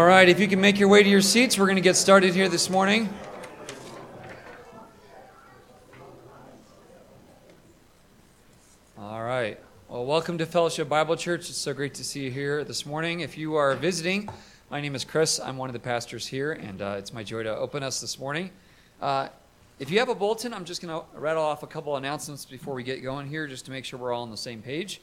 right, if you can make your way to your seats, we're going to get started here this morning. All right. Well, welcome to Fellowship Bible Church. It's so great to see you here this morning. If you are visiting, my name is Chris. I'm one of the pastors here, and uh, it's my joy to open us this morning. Uh, if you have a bulletin, I'm just going to rattle off a couple announcements before we get going here, just to make sure we're all on the same page.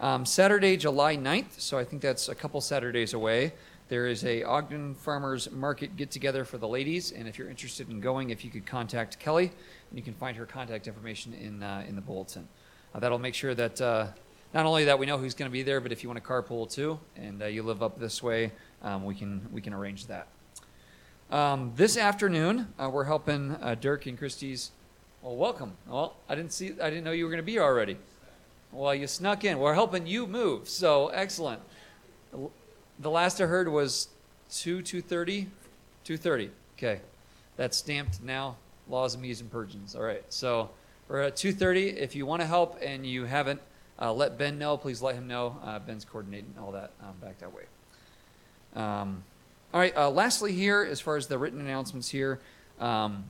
Um, Saturday, July 9th, so I think that's a couple Saturdays away. There is a Ogden Farmers Market get together for the ladies, and if you're interested in going, if you could contact Kelly, and you can find her contact information in uh, in the bulletin. Uh, that'll make sure that uh, not only that we know who's going to be there, but if you want to carpool too, and uh, you live up this way, um, we can we can arrange that. Um, this afternoon, uh, we're helping uh, Dirk and Christie's. Well, welcome. Well, I didn't see. I didn't know you were going to be here already. Well, you snuck in. We're helping you move. So excellent. The last I heard was two two thirty. Two thirty. Okay, that's stamped now. Laws of Medes and Persians. All right. So we're at 2.30. If you want to help and you haven't, uh, let Ben know. Please let him know. Uh, Ben's coordinating all that um, back that way. Um, all right. Uh, lastly, here, as far as the written announcements here, um,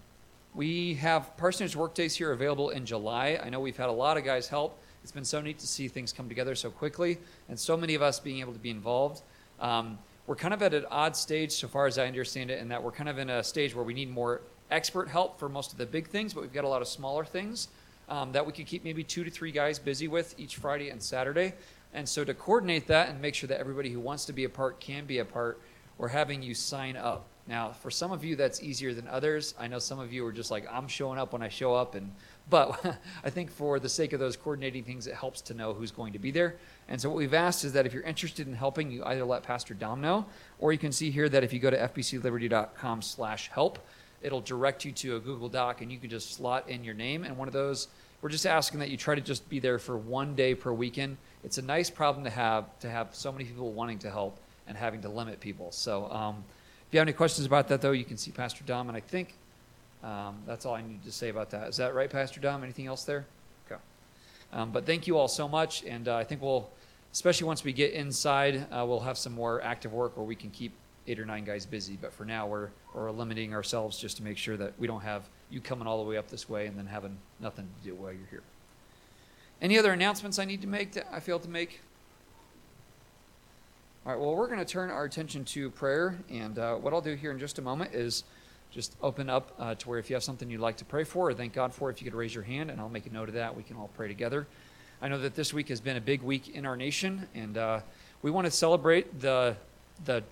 we have parsonage workdays here available in July. I know we've had a lot of guys help. It's been so neat to see things come together so quickly, and so many of us being able to be involved. Um, we're kind of at an odd stage, so far as I understand it, in that we're kind of in a stage where we need more expert help for most of the big things, but we've got a lot of smaller things um, that we could keep maybe two to three guys busy with each Friday and Saturday. And so to coordinate that and make sure that everybody who wants to be a part can be a part, we're having you sign up. Now, for some of you, that's easier than others. I know some of you are just like, I'm showing up when I show up. And but I think for the sake of those coordinating things, it helps to know who's going to be there. And so what we've asked is that if you're interested in helping, you either let Pastor Dom know, or you can see here that if you go to fbcliberty.com slash help, it'll direct you to a Google Doc and you can just slot in your name. And one of those, we're just asking that you try to just be there for one day per weekend. It's a nice problem to have, to have so many people wanting to help and having to limit people. So um, if you have any questions about that, though, you can see Pastor Dom. And I think um, that's all I need to say about that. Is that right, Pastor Dom? Anything else there? Okay. Um, but thank you all so much. And uh, I think we'll, especially once we get inside, uh, we'll have some more active work where we can keep eight or nine guys busy. But for now, we're, we're limiting ourselves just to make sure that we don't have you coming all the way up this way and then having nothing to do while you're here. Any other announcements I need to make that I failed to make? All right, well, we're going to turn our attention to prayer. And uh, what I'll do here in just a moment is just open up uh, to where if you have something you'd like to pray for or thank God for, if you could raise your hand and I'll make a note of that. We can all pray together. I know that this week has been a big week in our nation, and uh, we want to celebrate the, the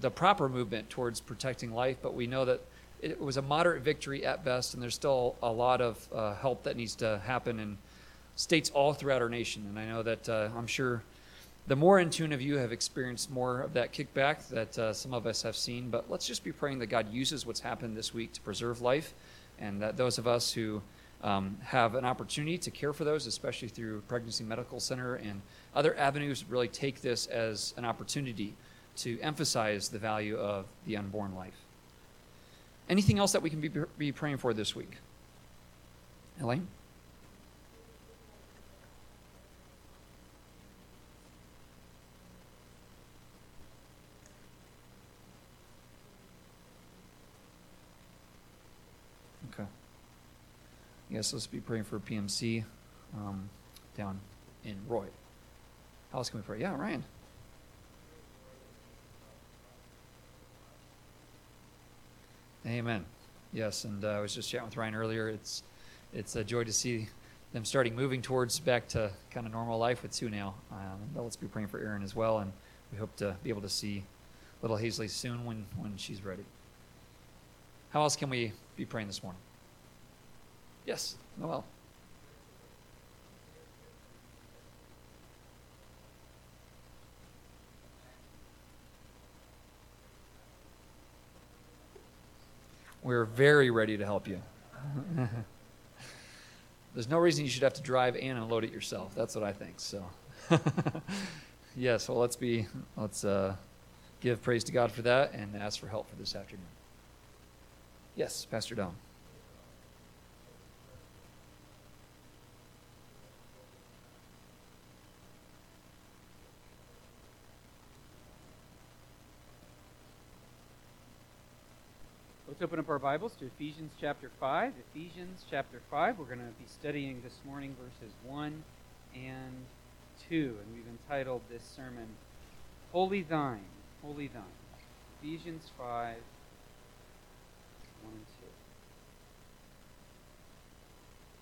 the proper movement towards protecting life, but we know that it was a moderate victory at best, and there's still a lot of uh, help that needs to happen in states all throughout our nation. And I know that uh, I'm sure the more in tune of you have experienced more of that kickback that uh, some of us have seen. But let's just be praying that God uses what's happened this week to preserve life, and that those of us who um, have an opportunity to care for those, especially through Pregnancy Medical Center and other avenues, really take this as an opportunity to emphasize the value of the unborn life. Anything else that we can be, be praying for this week? Elaine? Okay. Yes, let's be praying for PMC um, down in Roy. How else can we pray? Yeah, Ryan. Amen. Yes, and uh, I was just chatting with Ryan earlier. It's it's a joy to see them starting moving towards back to kind of normal life with two now. Um, but let's be praying for Erin as well, and we hope to be able to see little Hazley soon when when she's ready. How else can we be praying this morning? Yes, Noel. We're very ready to help you. There's no reason you should have to drive and unload it yourself. That's what I think. So, yes. Well, let's be let's uh, give praise to God for that and ask for help for this afternoon. Yes, Pastor Dom. Let's open up our Bibles to Ephesians chapter 5. Ephesians chapter 5. We're going to be studying this morning verses 1 and 2. And we've entitled this sermon, Holy Thine, Holy Thine. Ephesians 5, 1 and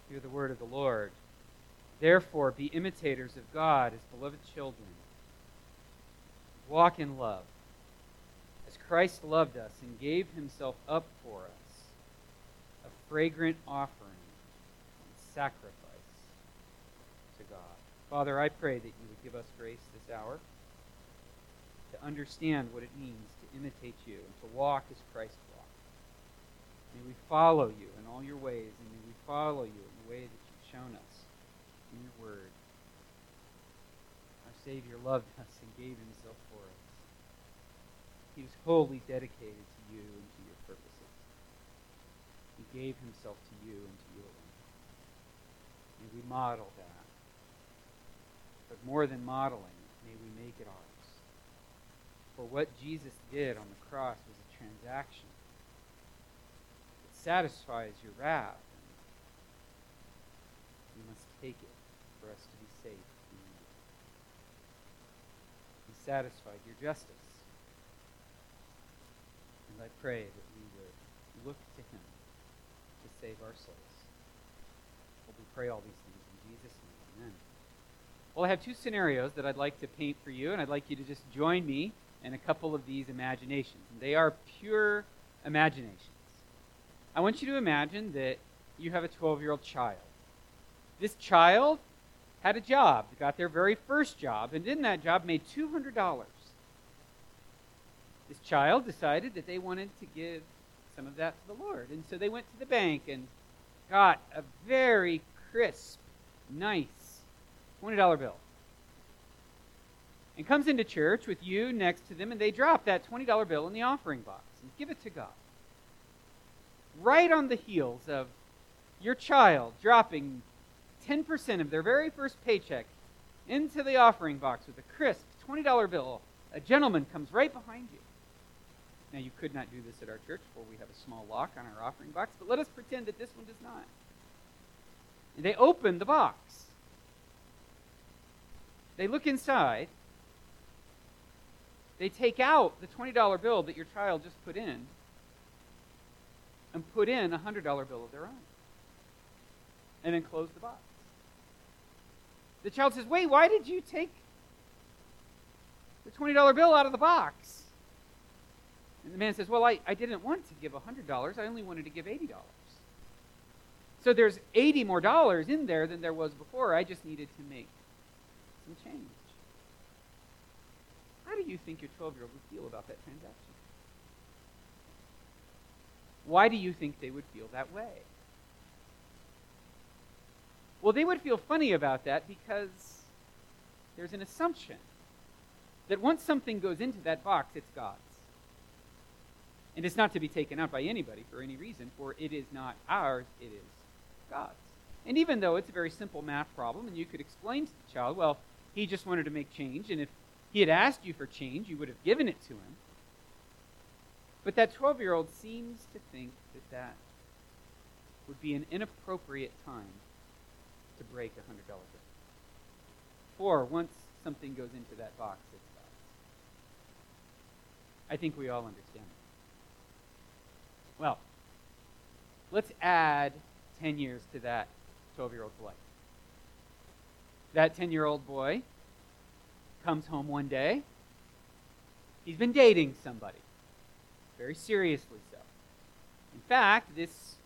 2. Hear the word of the Lord. Therefore, be imitators of God as beloved children. Walk in love Christ loved us and gave himself up for us, a fragrant offering and sacrifice to God. Father, I pray that you would give us grace this hour to understand what it means to imitate you and to walk as Christ walked. May we follow you in all your ways, and may we follow you in the way that you've shown us in your word. Our Savior loved us and gave himself for us. He was wholly dedicated to you and to your purposes. He gave himself to you and to your own. May we model that. But more than modeling, may we make it ours. For what Jesus did on the cross was a transaction. It satisfies your wrath. We must take it for us to be safe. He satisfied your justice. I pray that we would look to him to save our souls. Well, we pray all these things in Jesus' name. Amen. Well, I have two scenarios that I'd like to paint for you, and I'd like you to just join me in a couple of these imaginations. And they are pure imaginations. I want you to imagine that you have a 12 year old child. This child had a job, got their very first job, and in that job made $200 this child decided that they wanted to give some of that to the Lord. And so they went to the bank and got a very crisp, nice $20 bill. And comes into church with you next to them, and they drop that $20 bill in the offering box and give it to God. Right on the heels of your child dropping 10% of their very first paycheck into the offering box with a crisp $20 bill, a gentleman comes right behind you now, you could not do this at our church, for we have a small lock on our offering box, but let us pretend that this one does not. And they open the box. They look inside. They take out the $20 bill that your child just put in and put in a $100 bill of their own. And then close the box. The child says, Wait, why did you take the $20 bill out of the box? And the man says, Well, I, I didn't want to give $100. I only wanted to give $80. So there's 80 more dollars in there than there was before. I just needed to make some change. How do you think your 12 year old would feel about that transaction? Why do you think they would feel that way? Well, they would feel funny about that because there's an assumption that once something goes into that box, it's God's. And it's not to be taken out by anybody for any reason, for it is not ours, it is God's. And even though it's a very simple math problem, and you could explain to the child, well, he just wanted to make change, and if he had asked you for change, you would have given it to him. But that 12 year old seems to think that that would be an inappropriate time to break a $100 bill. For once something goes into that box, it's God's. I think we all understand that. Well, let's add 10 years to that 12 year old's life. That 10 year old boy comes home one day. He's been dating somebody, very seriously so. In fact, this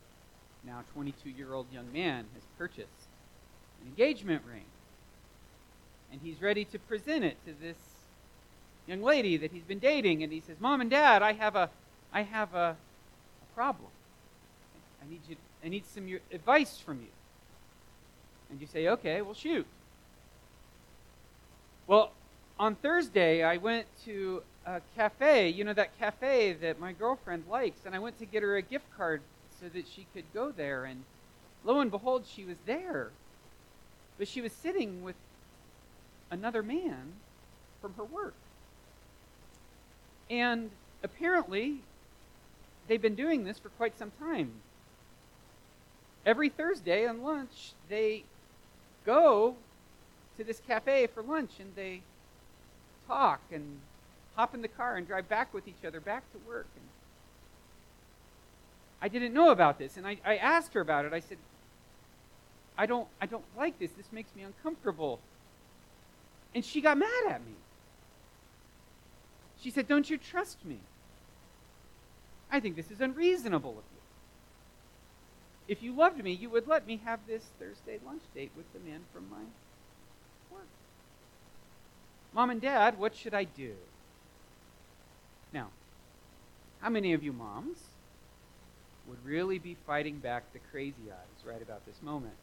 now 22 year old young man has purchased an engagement ring. And he's ready to present it to this young lady that he's been dating. And he says, Mom and Dad, I have a, I have a, problem. I need you. I need some advice from you. And you say, okay, well, shoot. Well, on Thursday, I went to a cafe, you know, that cafe that my girlfriend likes, and I went to get her a gift card so that she could go there. And lo and behold, she was there. But she was sitting with another man from her work. And apparently, they've been doing this for quite some time. Every Thursday on lunch, they go to this cafe for lunch and they talk and hop in the car and drive back with each other back to work. And I didn't know about this, and I, I asked her about it. I said, I don't, I don't like this. This makes me uncomfortable. And she got mad at me. She said, Don't you trust me? I think this is unreasonable of you. If you loved me, you would let me have this Thursday lunch date with the man from my work. Mom and Dad, what should I do? Now, how many of you moms would really be fighting back the crazy eyes right about this moment?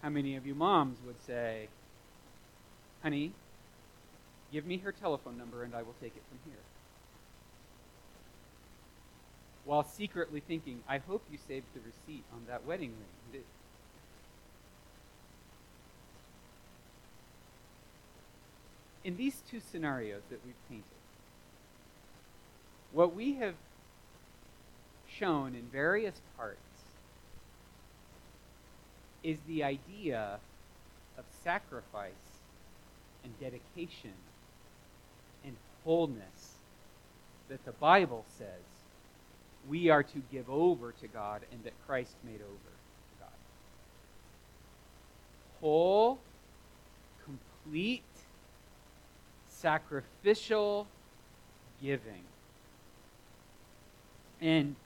How many of you moms would say, honey, give me her telephone number and I will take it from here? While secretly thinking, I hope you saved the receipt on that wedding ring. In these two scenarios that we've painted, what we have shown in various parts is the idea of sacrifice and dedication and wholeness that the Bible says we are to give over to God and that Christ made over to God. Whole, complete, sacrificial giving. And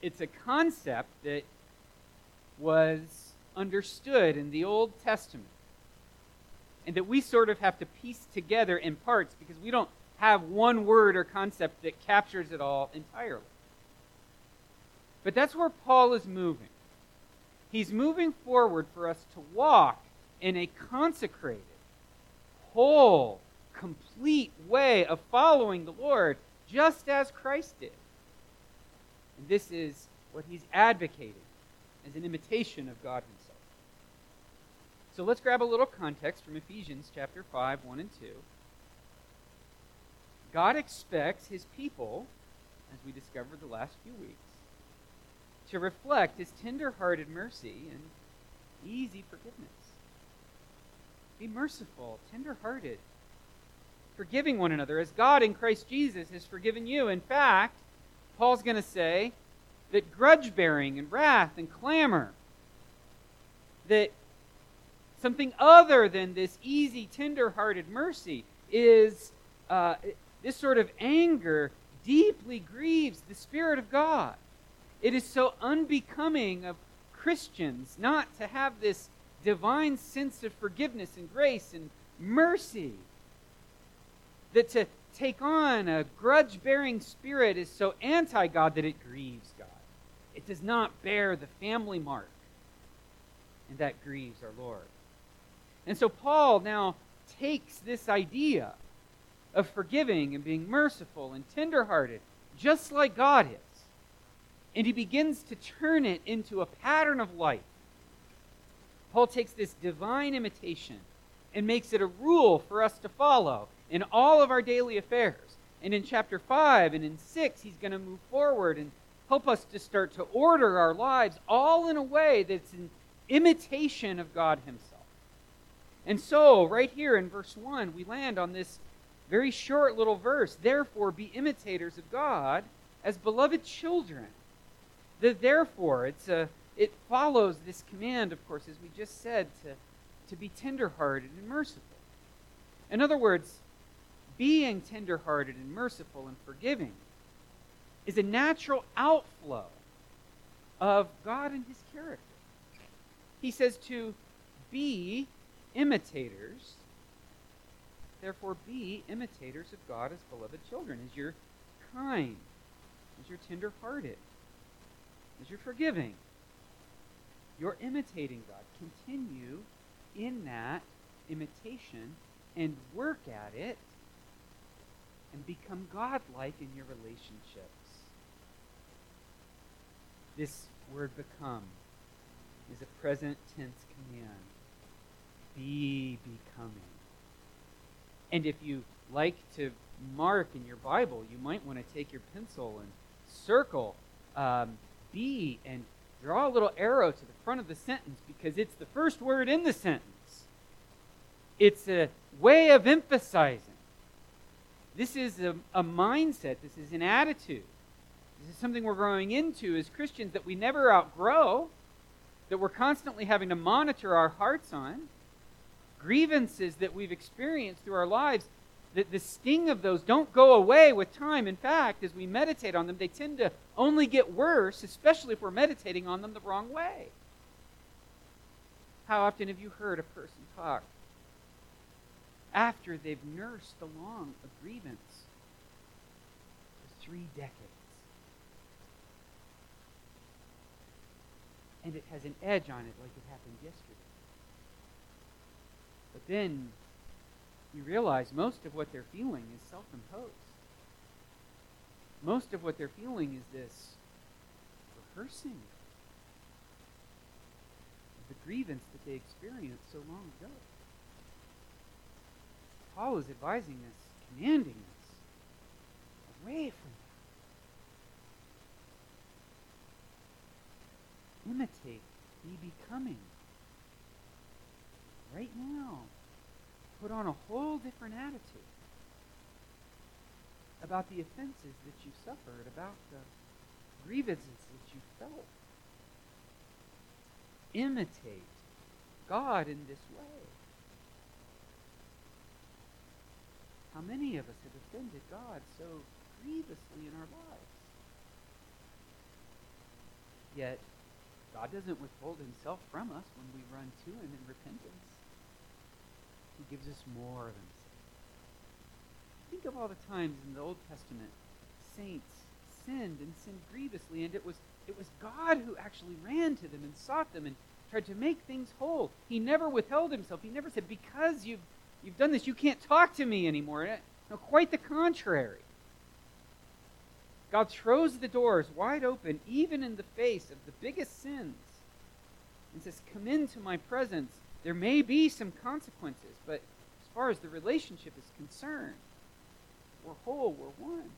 it's a concept that was understood in the Old Testament. And that we sort of have to piece together in parts because we don't have one word or concept that captures it all entirely. But that's where Paul is moving. He's moving forward for us to walk in a consecrated, whole, complete way of following the Lord, just as Christ did. And this is what he's advocating as an imitation of God himself. So let's grab a little context from Ephesians chapter 5, 1 and 2. God expects his people, as we discovered the last few weeks, to reflect his tender-hearted mercy and easy forgiveness. Be merciful, tender-hearted, forgiving one another as God in Christ Jesus has forgiven you. In fact, Paul's going to say that grudge bearing and wrath and clamor, that something other than this easy, tender hearted mercy is uh, this sort of anger deeply grieves the Spirit of God. It is so unbecoming of Christians not to have this divine sense of forgiveness and grace and mercy. That to take on a grudge bearing spirit is so anti God that it grieves God. It does not bear the family mark, and that grieves our Lord. And so Paul now takes this idea of forgiving and being merciful and tenderhearted, just like God is, and he begins to turn it into a pattern of life. Paul takes this divine imitation and makes it a rule for us to follow in all of our daily affairs. And in chapter 5 and in 6, he's going to move forward and help us to start to order our lives all in a way that's an imitation of God himself. And so, right here in verse 1, we land on this very short little verse. Therefore, be imitators of God as beloved children. The therefore, it's a, it follows this command, of course, as we just said, to, to be tenderhearted and merciful. In other words, being tenderhearted and merciful and forgiving is a natural outflow of God and his character. He says to be imitators. Therefore, be imitators of God as beloved children, as you're kind, as you're tender-hearted, you're forgiving. You're imitating God. Continue in that imitation and work at it and become godlike in your relationships. This word become is a present tense command be becoming. And if you like to mark in your Bible, you might want to take your pencil and circle um, be and draw a little arrow to the front of the sentence because it's the first word in the sentence. It's a way of emphasizing. This is a, a mindset, this is an attitude. This is something we're growing into as Christians that we never outgrow, that we're constantly having to monitor our hearts on. Grievances that we've experienced through our lives the, the sting of those don't go away with time. In fact, as we meditate on them, they tend to only get worse, especially if we're meditating on them the wrong way. How often have you heard a person talk after they've nursed along a grievance for three decades? And it has an edge on it like it happened yesterday. But then you realize most of what they're feeling is self imposed. Most of what they're feeling is this rehearsing the grievance that they experienced so long ago. Paul is advising us, commanding us away from that. Imitate, be becoming. Right now put on a whole different attitude about the offenses that you suffered, about the grievances that you felt. Imitate God in this way. How many of us have offended God so grievously in our lives? Yet, God doesn't withhold himself from us when we run to him in repentance. He gives us more of himself. Think of all the times in the Old Testament saints sinned and sinned grievously, and it was it was God who actually ran to them and sought them and tried to make things whole. He never withheld himself. He never said, Because you've you've done this, you can't talk to me anymore. Eh, no, quite the contrary. God throws the doors wide open, even in the face of the biggest sins, and says, Come into my presence there may be some consequences, but as far as the relationship is concerned, we're whole, we're one.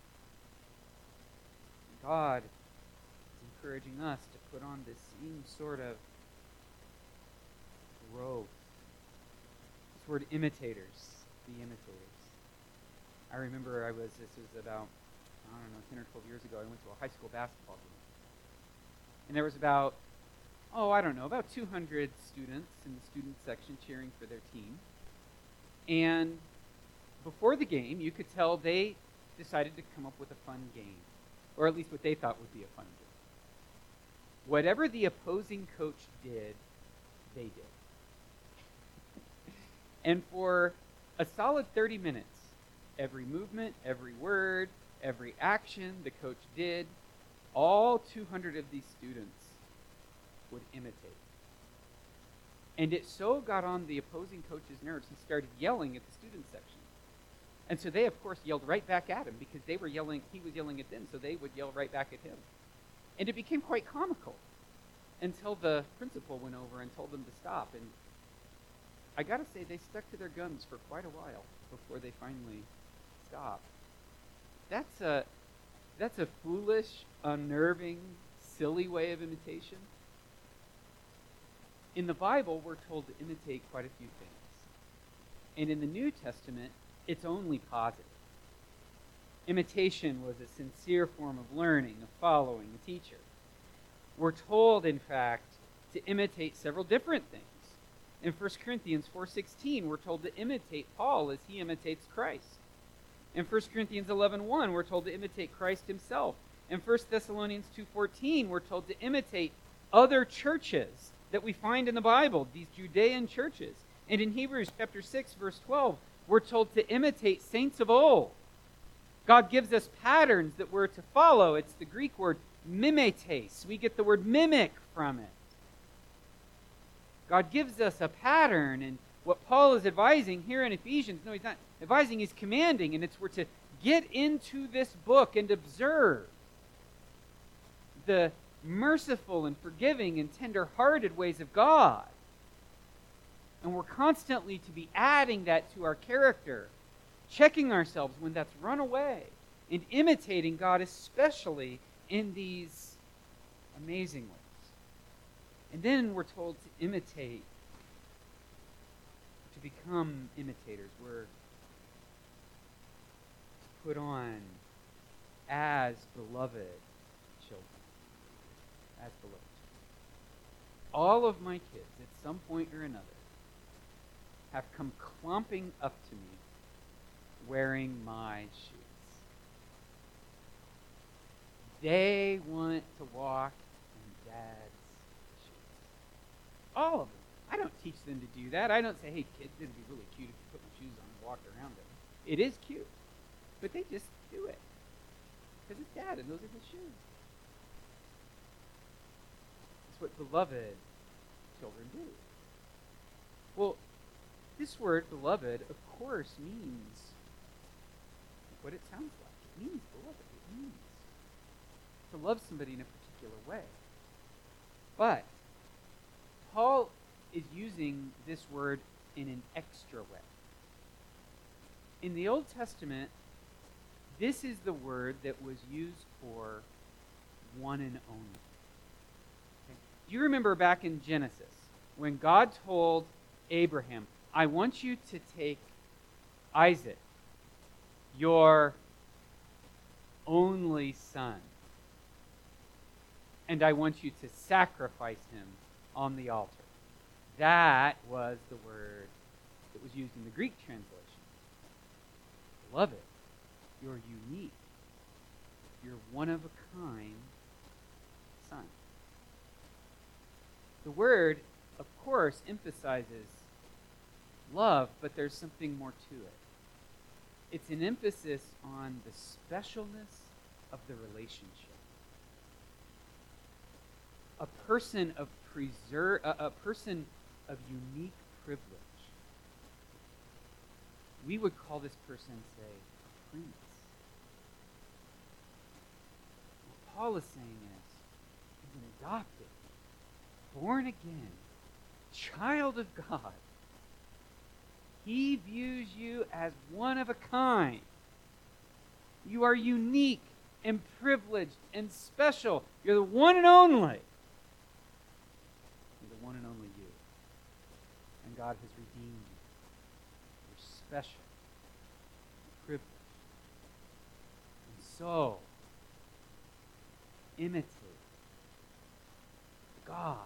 God is encouraging us to put on this same sort of growth. This word imitators, be imitators. I remember I was, this was about, I don't know, 10 or 12 years ago, I went to a high school basketball game. And there was about oh, I don't know, about 200 students in the student section cheering for their team. And before the game, you could tell they decided to come up with a fun game, or at least what they thought would be a fun game. Whatever the opposing coach did, they did. and for a solid 30 minutes, every movement, every word, every action the coach did, all 200 of these students would imitate. And it so got on the opposing coach's nerves, he started yelling at the student section. And so they, of course, yelled right back at him because they were yelling, he was yelling at them, so they would yell right back at him. And it became quite comical until the principal went over and told them to stop. And I got to say, they stuck to their guns for quite a while before they finally stopped. That's a, that's a foolish, unnerving, silly way of imitation in the Bible, we're told to imitate quite a few things. And in the New Testament, it's only positive. Imitation was a sincere form of learning, of following a teacher. We're told, in fact, to imitate several different things. In 1 Corinthians 4:16, we're told to imitate Paul as he imitates Christ. In 1 Corinthians 11:1, we're told to imitate Christ himself. In 1 Thessalonians 2:14, we're told to imitate other churches that we find in the Bible, these Judean churches. And in Hebrews chapter 6, verse 12, we're told to imitate saints of old. God gives us patterns that we're to follow. It's the Greek word mimetes. We get the word mimic from it. God gives us a pattern, and what Paul is advising here in Ephesians, no, he's not advising, he's commanding, and it's we're to get into this book and observe the merciful and forgiving and tender-hearted ways of God. And we're constantly to be adding that to our character checking ourselves when that's run away, and imitating God, especially in these amazing ways. And then we're told to imitate, to become imitators. We're to put on as beloved. As beloved All of my kids, at some point or another, have come clomping up to me wearing my shoes. They want to walk in dad's shoes. All of them. I don't teach them to do that. I don't say, hey, kids, it'd be really cute if you put my shoes on and walked around them. It is cute. But they just do it. Because it's dad, and those are his shoes. It's what beloved children do. Well, this word, beloved, of course, means what it sounds like. It means beloved. It means to love somebody in a particular way. But Paul is using this word in an extra way. In the Old Testament, this is the word that was used for one and only. Do you remember back in Genesis when God told Abraham, I want you to take Isaac, your only son, and I want you to sacrifice him on the altar. That was the word that was used in the Greek translation. Beloved, you're unique. You're one of a kind son. The word, of course, emphasizes love, but there's something more to it. It's an emphasis on the specialness of the relationship. A person of preserve, a, a person of unique privilege. We would call this person, say, a prince. What Paul is saying is, he's an adopted, born again, child of God he views you as one of a kind. You are unique and privileged and special. You're the one and only. You're the one and only you. And God has redeemed you. You're special, privileged. And so, imitate God,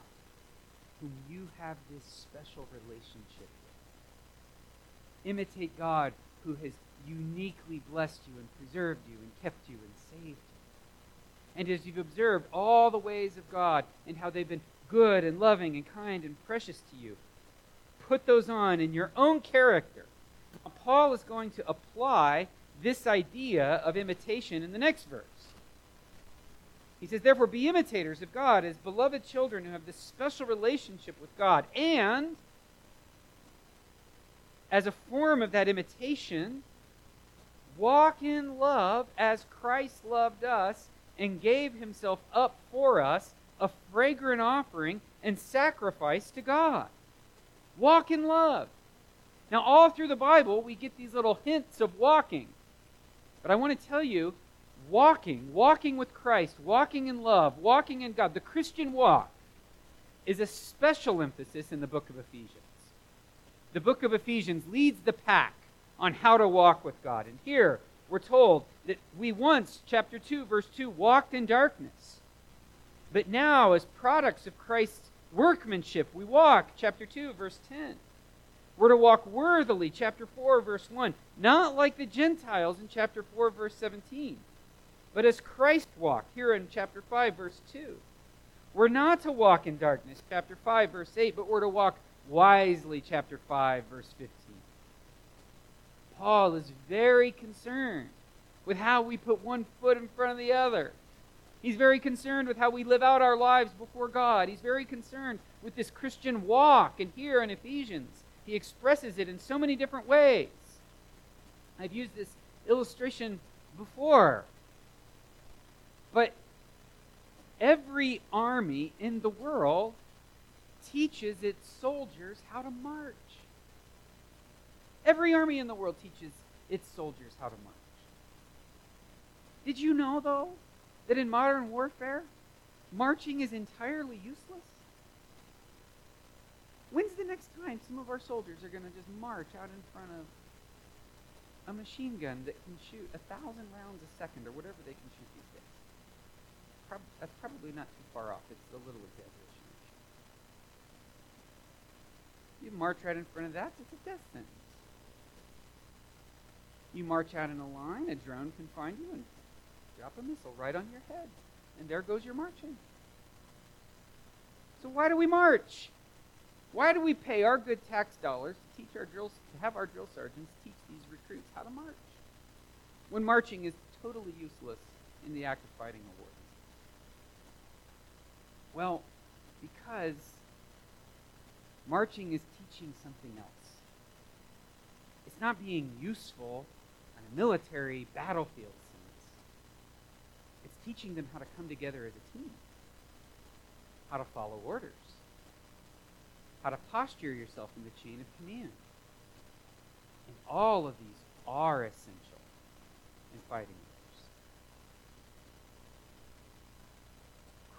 whom you have this special relationship with imitate God who has uniquely blessed you and preserved you and kept you and saved you. And as you've observed all the ways of God and how they've been good and loving and kind and precious to you, put those on in your own character. Paul is going to apply this idea of imitation in the next verse. He says, Therefore, be imitators of God as beloved children who have this special relationship with God, and as a form of that imitation, walk in love as Christ loved us and gave himself up for us, a fragrant offering and sacrifice to God. Walk in love. Now, all through the Bible, we get these little hints of walking. But I want to tell you, walking, walking with Christ, walking in love, walking in God, the Christian walk, is a special emphasis in the book of Ephesians the book of Ephesians leads the pack on how to walk with God. And here we're told that we once, chapter 2, verse 2, walked in darkness. But now, as products of Christ's workmanship, we walk, chapter 2, verse 10. We're to walk worthily, chapter 4, verse 1, not like the Gentiles in chapter 4, verse 17, but as Christ walked, here in chapter 5, verse 2. We're not to walk in darkness, chapter 5, verse 8, but we're to walk wisely, chapter 5, verse 15. Paul is very concerned with how we put one foot in front of the other. He's very concerned with how we live out our lives before God. He's very concerned with this Christian walk. And here in Ephesians, he expresses it in so many different ways. I've used this illustration before. But every army in the world teaches its soldiers how to march. Every army in the world teaches its soldiers how to march. Did you know, though, that in modern warfare, marching is entirely useless? When's the next time some of our soldiers are going to just march out in front of a machine gun that can shoot a thousand rounds a second or whatever they can shoot these days? Prob- that's probably not too far off. It's a little exaggeration. You march right in front of that, it's a death sentence. You march out in a line, a drone can find you and drop a missile right on your head. And there goes your marching. So why do we march? Why do we pay our good tax dollars to teach our drills to have our drill sergeants teach these recruits how to march? When marching is totally useless in the act of fighting a war. Well, because marching is teaching something else. It's not being useful on a military battlefield sense. It's teaching them how to come together as a team, how to follow orders, how to posture yourself in the chain of command. And all of these are essential in fighting wars.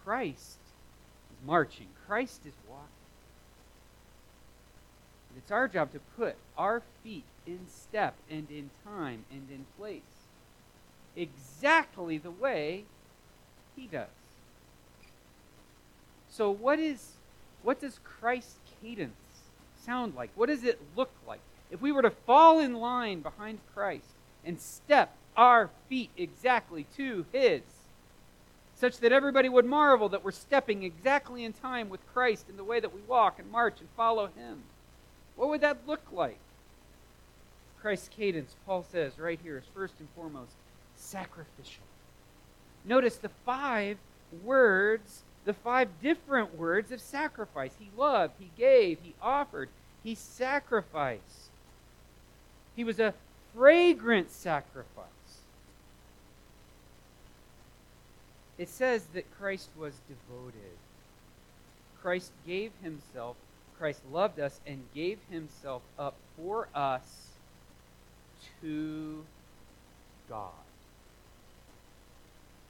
Christ is marching, Christ is walking. And it's our job to put our feet in step and in time and in place exactly the way he does. So what is what does Christ's cadence sound like? What does it look like? If we were to fall in line behind Christ and step our feet exactly to his such that everybody would marvel that we're stepping exactly in time with Christ in the way that we walk and march and follow him. What would that look like? Christ's cadence, Paul says right here, is first and foremost sacrificial. Notice the five words, the five different words of sacrifice. He loved, he gave, he offered, he sacrificed. He was a fragrant sacrifice. It says that Christ was devoted. Christ gave himself Christ loved us and gave himself up for us to God.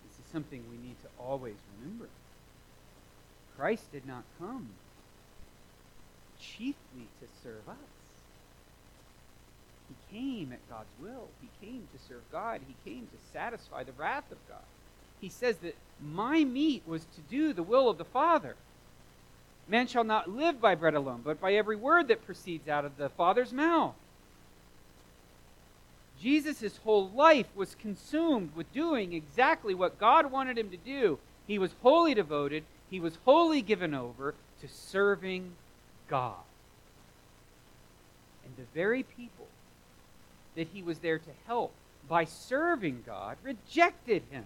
This is something we need to always remember. Christ did not come chiefly to serve us. He came at God's will. He came to serve God. He came to satisfy the wrath of God. He says that my meat was to do the will of the Father. Man shall not live by bread alone, but by every word that proceeds out of the Father's mouth. Jesus' whole life was consumed with doing exactly what God wanted him to do. He was wholly devoted, he was wholly given over to serving God. And the very people that he was there to help by serving God rejected him.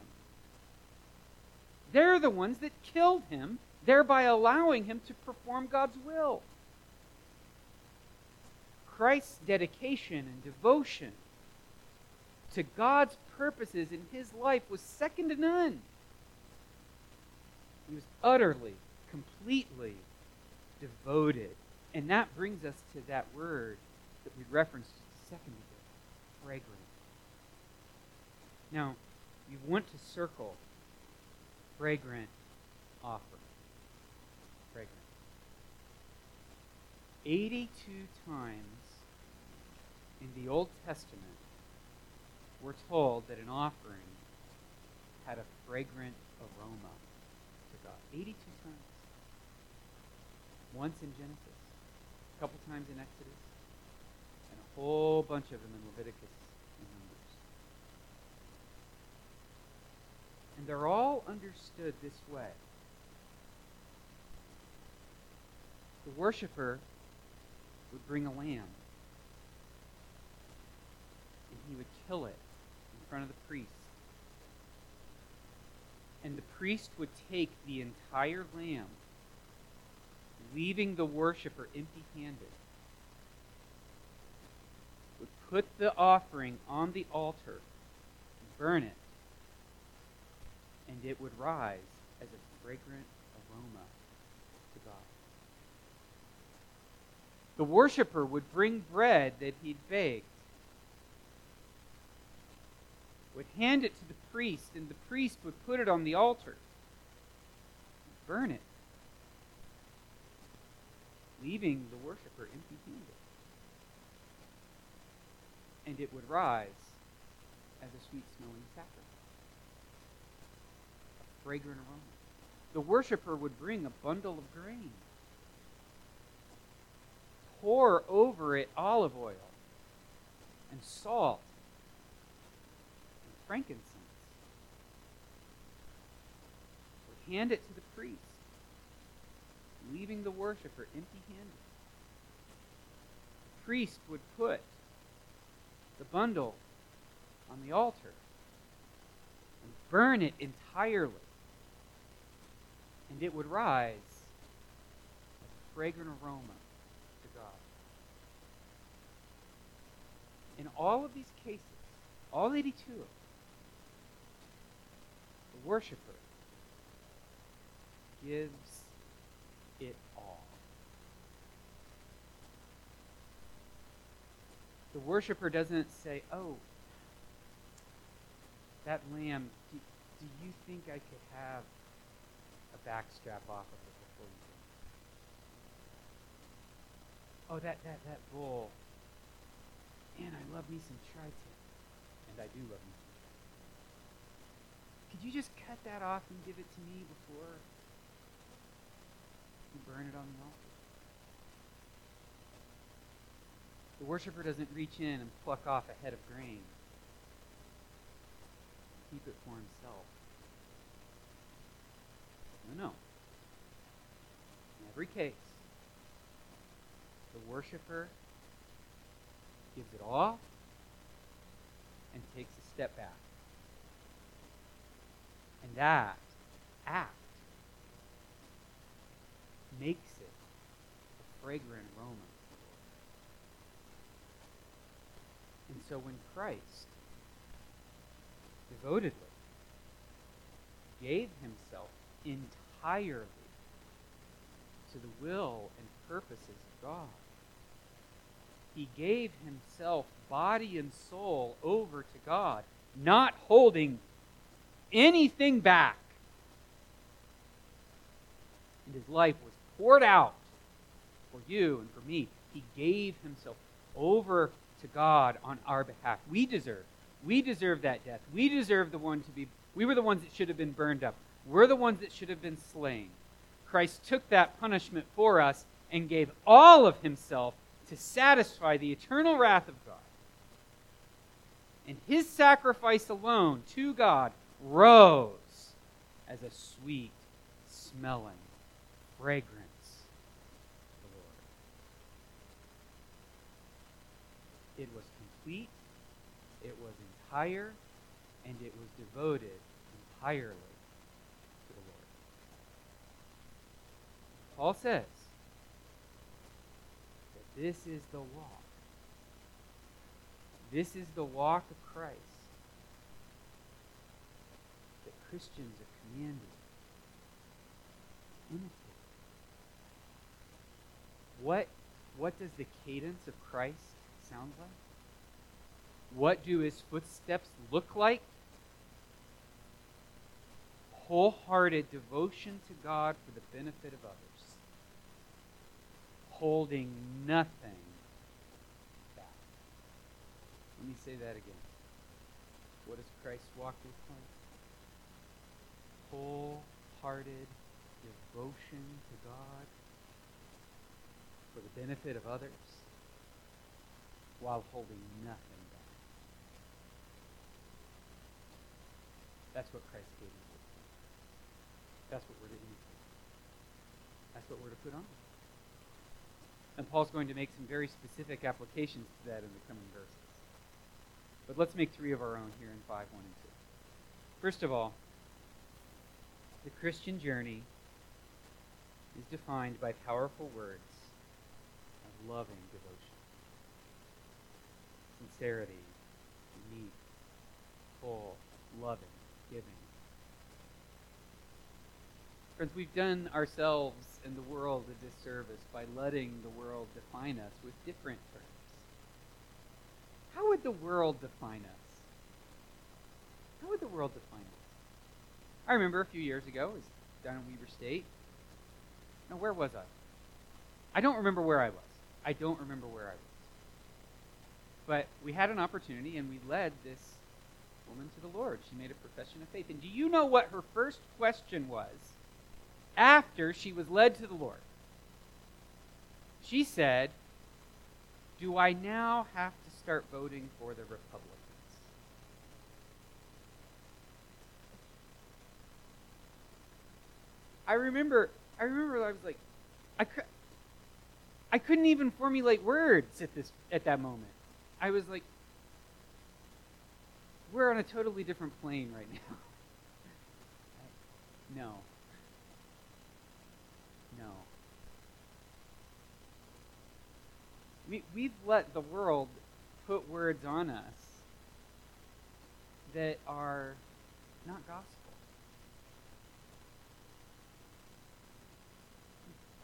They're the ones that killed him thereby allowing him to perform God's will. Christ's dedication and devotion to God's purposes in his life was second to none. He was utterly, completely devoted. And that brings us to that word that we referenced a second ago fragrant. Now, you want to circle fragrant offering. Fragrant. 82 times in the Old Testament, we're told that an offering had a fragrant aroma to God. 82 times. Once in Genesis, a couple times in Exodus, and a whole bunch of them in Leviticus and Numbers. And they're all understood this way. The worshiper would bring a lamb. And he would kill it in front of the priest. And the priest would take the entire lamb, leaving the worshiper empty handed, would put the offering on the altar, and burn it, and it would rise as a fragrant aroma to God. the worshiper would bring bread that he'd baked, would hand it to the priest, and the priest would put it on the altar, burn it, leaving the worshiper empty handed. And it would rise as a sweet smelling sacrifice, fragrant aroma. The worshiper would bring a bundle of grain, pour over it olive oil and salt and frankincense. Would hand it to the priest, leaving the worshiper empty handed. The priest would put the bundle on the altar and burn it entirely. And it would rise a fragrant aroma to God. In all of these cases, all 82 of them, the worshiper gives it all. The worshiper doesn't say, Oh, that lamb, do, do you think I could have backstrap off of it before you go? Oh, that, that, that bull. Man, I love me some tri-tip. And I do love me some tri-tip. Could you just cut that off and give it to me before you burn it on the altar? The worshiper doesn't reach in and pluck off a head of grain keep it for himself. No, no. In every case, the worshiper gives it all and takes a step back. And that act makes it a fragrant aroma. And so when Christ devotedly, gave himself entirely to the will and purposes of God. He gave himself, body and soul, over to God, not holding anything back. And his life was poured out for you and for me. He gave himself over to God on our behalf. We deserve we deserve that death. We deserve the one to be, we were the ones that should have been burned up. We're the ones that should have been slain. Christ took that punishment for us and gave all of himself to satisfy the eternal wrath of God. And his sacrifice alone to God rose as a sweet smelling fragrance to the Lord. It was complete, it was entire, and it was devoted entirely to the Lord. Paul says that this is the walk. This is the walk of Christ that Christians are commanded to imitate. What, what does the cadence of Christ sound like? What do his footsteps look like? Wholehearted devotion to God for the benefit of others, holding nothing back. Let me say that again. What does Christ walk look like? Wholehearted devotion to God for the benefit of others while holding nothing back. That's what Christ gave us. That's what we're to imitate. That's what we're to put on. And Paul's going to make some very specific applications to that in the coming verses. But let's make three of our own here in 5, 1, and 2. First of all, the Christian journey is defined by powerful words of loving devotion, sincerity, meek, full, loving giving. Friends, we've done ourselves and the world a disservice by letting the world define us with different terms. How would the world define us? How would the world define us? I remember a few years ago, I was down in Weber State. Now, where was I? I don't remember where I was. I don't remember where I was. But we had an opportunity, and we led this woman to the Lord. She made a profession of faith. And do you know what her first question was after she was led to the Lord? She said, Do I now have to start voting for the Republicans? I remember, I remember I was like, I, I couldn't even formulate words at this at that moment. I was like, we're on a totally different plane right now. no. No. We, we've let the world put words on us that are not gospel.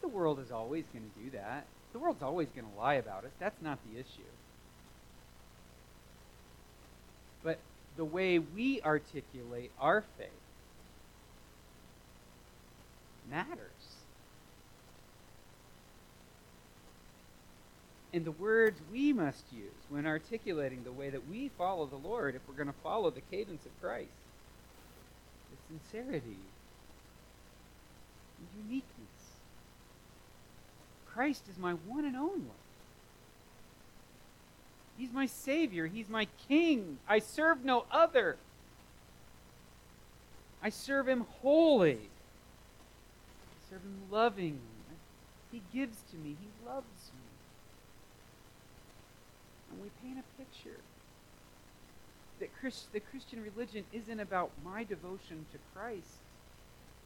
The world is always going to do that. The world's always going to lie about us. That's not the issue. But the way we articulate our faith matters. And the words we must use when articulating the way that we follow the Lord, if we're going to follow the cadence of Christ, is sincerity and uniqueness. Christ is my one and only. He's my Savior. He's my King. I serve no other. I serve Him wholly. I serve Him lovingly. He gives to me. He loves. And we paint a picture that Christ, the Christian religion isn't about my devotion to Christ.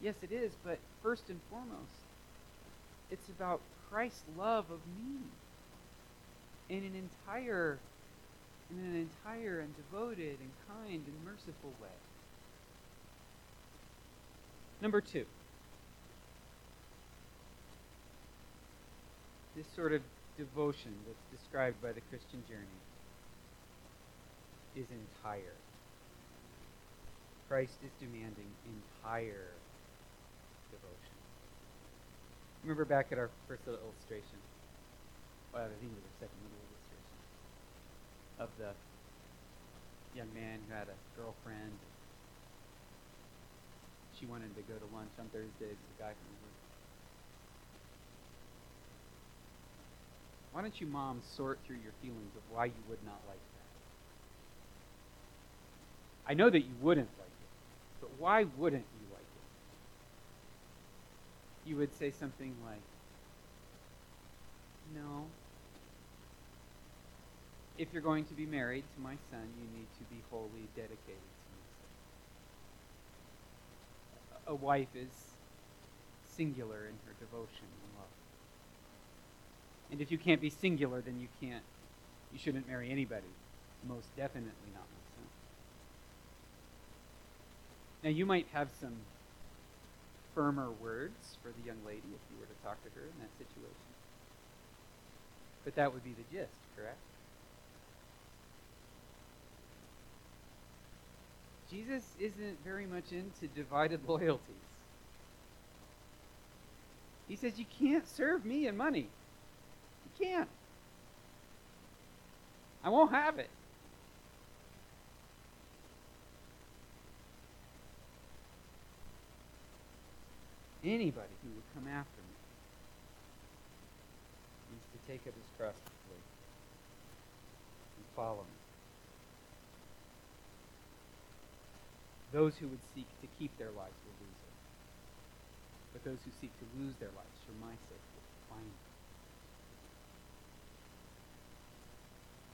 Yes, it is, but first and foremost, it's about Christ's love of me in an entire in an entire and devoted and kind and merciful way. Number 2. This sort of devotion that's described by the Christian journey is entire. Christ is demanding entire devotion. Remember back at our first little illustration? Well, I think it was our second little illustration of the young man who had a girlfriend. She wanted to go to lunch on Thursdays with guy from work. Why don't you moms sort through your feelings of why you would not like that? I know that you wouldn't like it, but why wouldn't you like it? You would say something like, No. If you're going to be married to my son, you need to be wholly dedicated to son. A wife is singular in her devotion and love. And if you can't be singular, then you can't, you shouldn't marry anybody. Most definitely not my son. Now, you might have some firmer words for the young lady if you were to talk to her in that situation. But that would be the gist, correct? Jesus isn't very much into divided loyalties. He says, You can't serve me and money. Can't. I won't have it. Anybody who would come after me needs to take up his cross and follow me. Those who would seek to keep their lives will lose it. But those who seek to lose their lives for my sake will find it.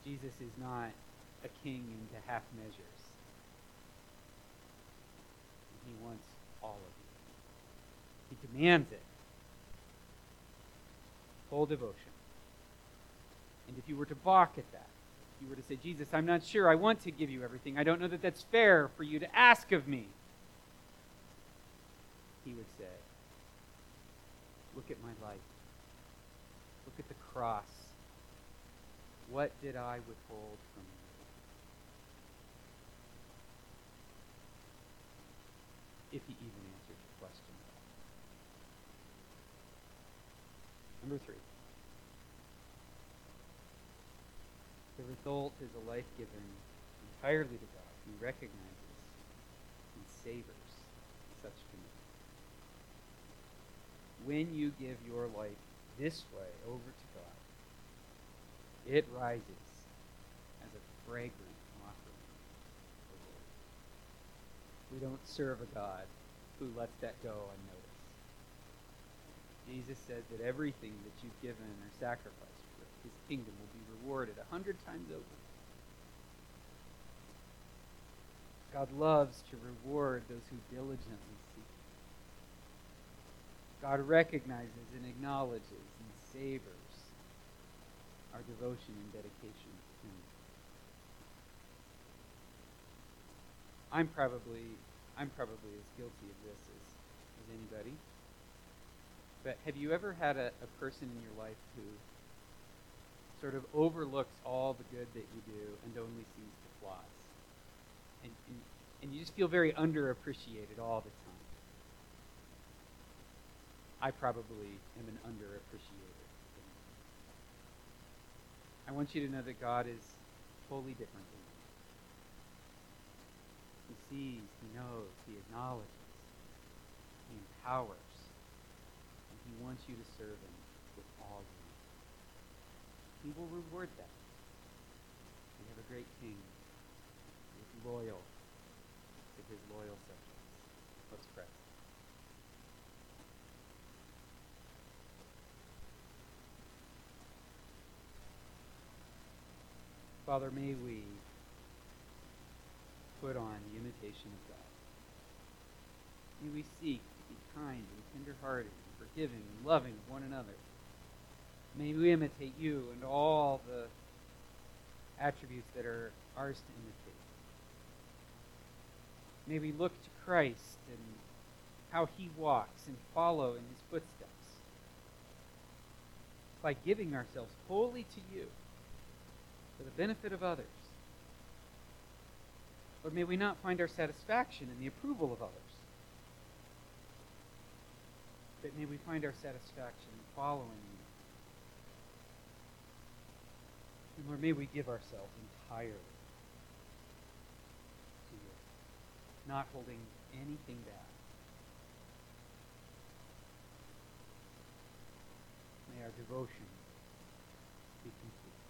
Jesus is not a king into half measures. He wants all of you. He demands it. Full devotion. And if you were to balk at that, if you were to say, Jesus, I'm not sure I want to give you everything, I don't know that that's fair for you to ask of me, he would say, Look at my life. Look at the cross. What did I withhold from you? if he even answered your question. Number three. The result is a life given entirely to God who recognizes and savors such commitment. When you give your life this way over to God, it rises as a fragrant offering. We don't serve a God who lets that go unnoticed. Jesus said that everything that you've given or sacrificed for his kingdom will be rewarded a hundred times over. God loves to reward those who diligently seek. God recognizes and acknowledges and savors our devotion and dedication to him. I'm probably I'm probably as guilty of this as, as anybody. But have you ever had a, a person in your life who sort of overlooks all the good that you do and only sees the flaws? And, and, and you just feel very underappreciated all the time. I probably am an underappreciator. I want you to know that God is totally different than you. He sees, he knows, he acknowledges, he empowers, and he wants you to serve him with all you know. He will reward that. We have a great king who is loyal to his loyal subjects. Let's pray. Father, may we put on the imitation of God. May we seek to be kind and tenderhearted and forgiving and loving of one another. May we imitate you and all the attributes that are ours to imitate. May we look to Christ and how he walks and follow in his footsteps by giving ourselves wholly to you for the benefit of others. Or may we not find our satisfaction in the approval of others, but may we find our satisfaction in following you. And Lord, may we give ourselves entirely to you, not holding anything back. May our devotion be complete,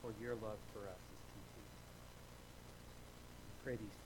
for your love for us is complete. We pray these